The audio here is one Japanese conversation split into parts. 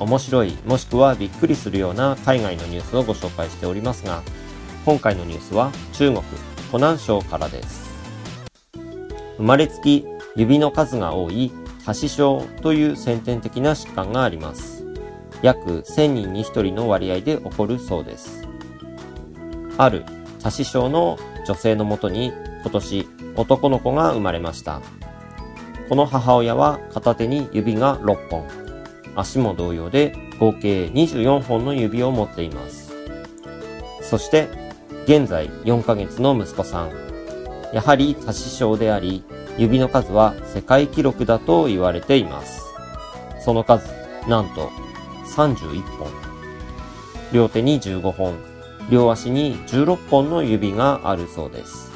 面白いもしくはびっくりするような海外のニュースをご紹介しておりますが今回のニュースは中国湖南省からです。生まれつき指の数が多い多子症という先天的な疾患があります。約1000人に1人の割合で起こるそうです。ある多子症の女性のもとに今年男の子が生まれました。この母親は片手に指が6本。足も同様で合計24本の指を持っています。そして、現在4ヶ月の息子さん。やはり多子症であり、指の数は世界記録だと言われています。その数、なんと31本。両手に15本、両足に16本の指があるそうです。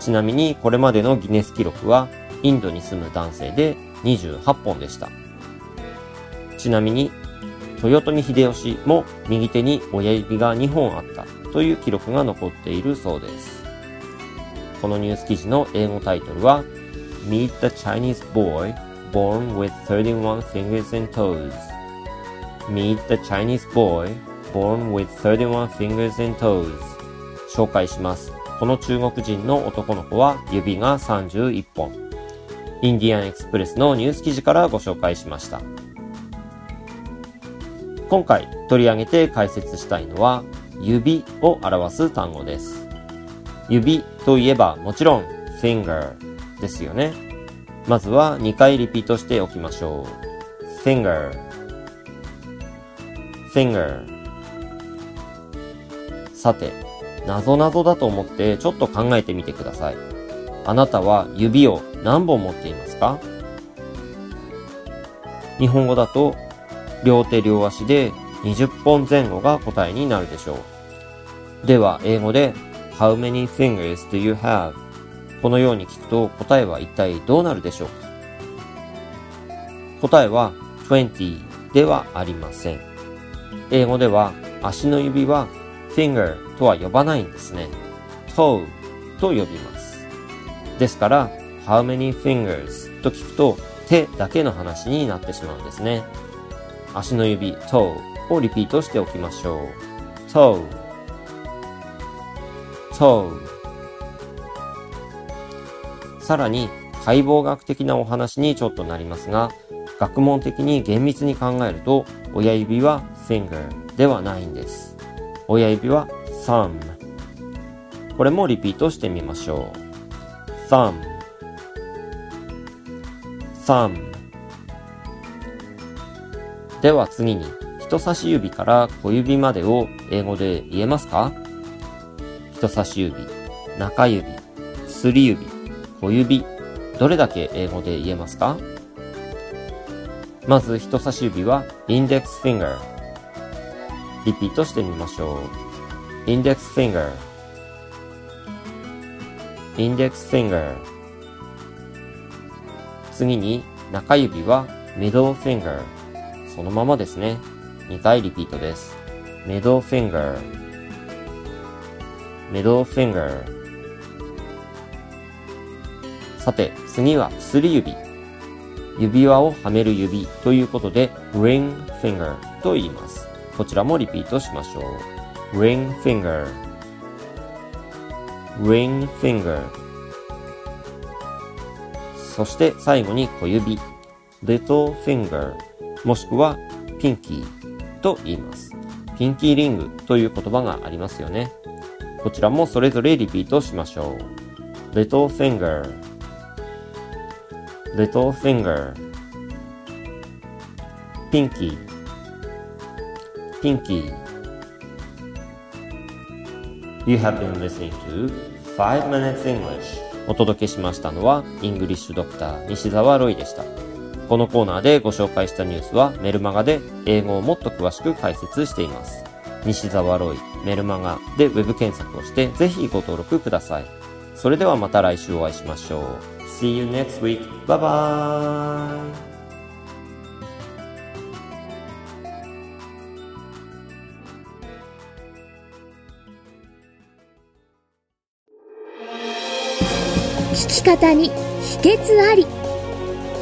ちなみにこれまでのギネス記録はインドに住む男性で28本でした。ちなみに、豊臣秀吉も右手に親指が2本あったという記録が残っているそうです。このニュース記事の英語タイトルは Meet the Chinese boy born with 31 fingers and toes Meet the Chinese boy born with 31 fingers and toes 紹介します。この中国人の男の子は指が31本。インディアンエクスプレスのニュース記事からご紹介しました。今回取り上げて解説したいのは指を表す単語です。指といえばもちろん finger ですよね。まずは2回リピートしておきましょう。finger finger さて、なぞなぞだと思ってちょっと考えてみてください。あなたは指を何本持っていますか？日本語だと両手両足で20本前後が答えになるでしょう。では、英語で How many fingers do you have? このように聞くと答えは一体どうなるでしょうか答えは20ではありません。英語では足の指は finger とは呼ばないんですね。toe と呼びます。ですから how many fingers と聞くと手だけの話になってしまうんですね。足の指 toe をリピートしておきましょう。toe toe さらに解剖学的なお話にちょっとなりますが、学問的に厳密に考えると、親指は finger ではないんです。親指は thumb。これもリピートしてみましょう。thumb thumb では次に、人差し指から小指までを英語で言えますか？人差し指、中指、薬指、小指、どれだけ英語で言えますか？まず人差し指は index finger。リピートしてみましょう。index finger。index finger。次に中指は middle finger。そのままですね。2回リピートです。middle finger middle finger さて、次は薬指。指輪をはめる指ということで ring finger と言います。こちらもリピートしましょう。ring finger ring finger そして最後に小指 little finger もしくはピンキーと言います。ピンキーリングという言葉がありますよね。こちらもそれぞれリピートしましょう。little finger little finger ピンキーピンキー You have been listening to 5 Minutes English お届けしましたのはイングリッシュドクター西澤ロイでした。このコーナーでご紹介したニュースはメルマガで英語をもっと詳しく解説しています。西澤ロイ、メルマガでウェブ検索をしてぜひご登録ください。それではまた来週お会いしましょう。See you next week. Bye bye! 聞き方に秘訣あり